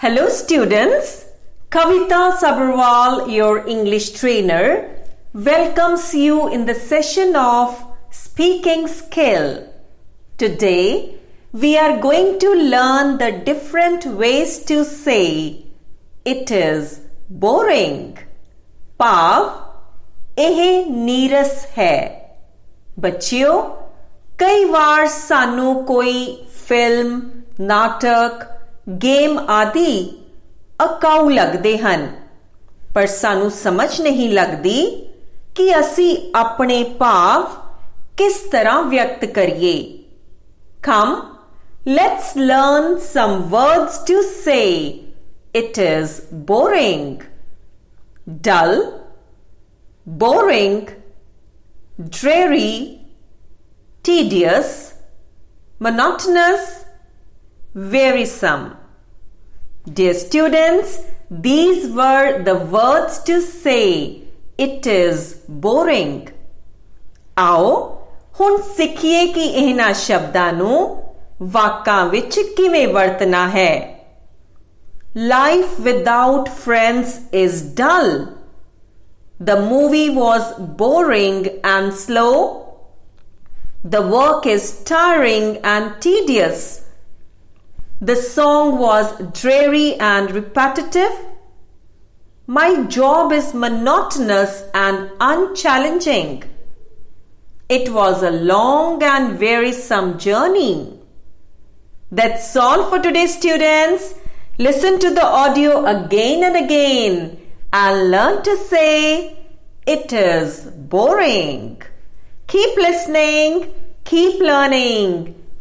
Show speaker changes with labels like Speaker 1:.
Speaker 1: Hello students, Kavita Sabharwal, your English trainer, welcomes you in the session of Speaking Skill. Today, we are going to learn the different ways to say it is boring. पाव ਇਹ ਨੀਰਸ hai. ਬੱਚਿਓ kai var sanu koi film, natak. Game ਆਦਿ ਅਕਾਊ ਲੱਗਦੇ ਹਨ ਪਰ ਸਾਨੂੰ ਸਮਝ ਨਹੀਂ ਲੱਗਦੀ ਕਿ ਅਸੀਂ ਆਪਣੇ ਭਾਵ ਕਿਸ ਤਰ੍ਹਾਂ ਵਿਅਕਤ ਕਰੀਏ Come, let's learn some words to say. It is boring. Dull, boring, dreary, tedious, monotonous, wearisome. Dear students, these were the words to say it is boring. ਆਓ ਹੁਣ ਸਿੱਖੀਏ ਕਿ ਇਹਨਾਂ ਸ਼ਬਦਾਂ ਨੂੰ ਵਾਕਾਂ ਵਿੱਚ ਕਿਵੇਂ ਵਰਤਣਾ ਹੈ Life without friends is dull. The movie was boring and slow. The work is tiring and tedious. The song was dreary and repetitive. My job is monotonous and unchallenging. It was a long and wearisome journey. That's all for today, students. Listen to the audio again and again and learn to say it is boring. Keep listening, keep learning.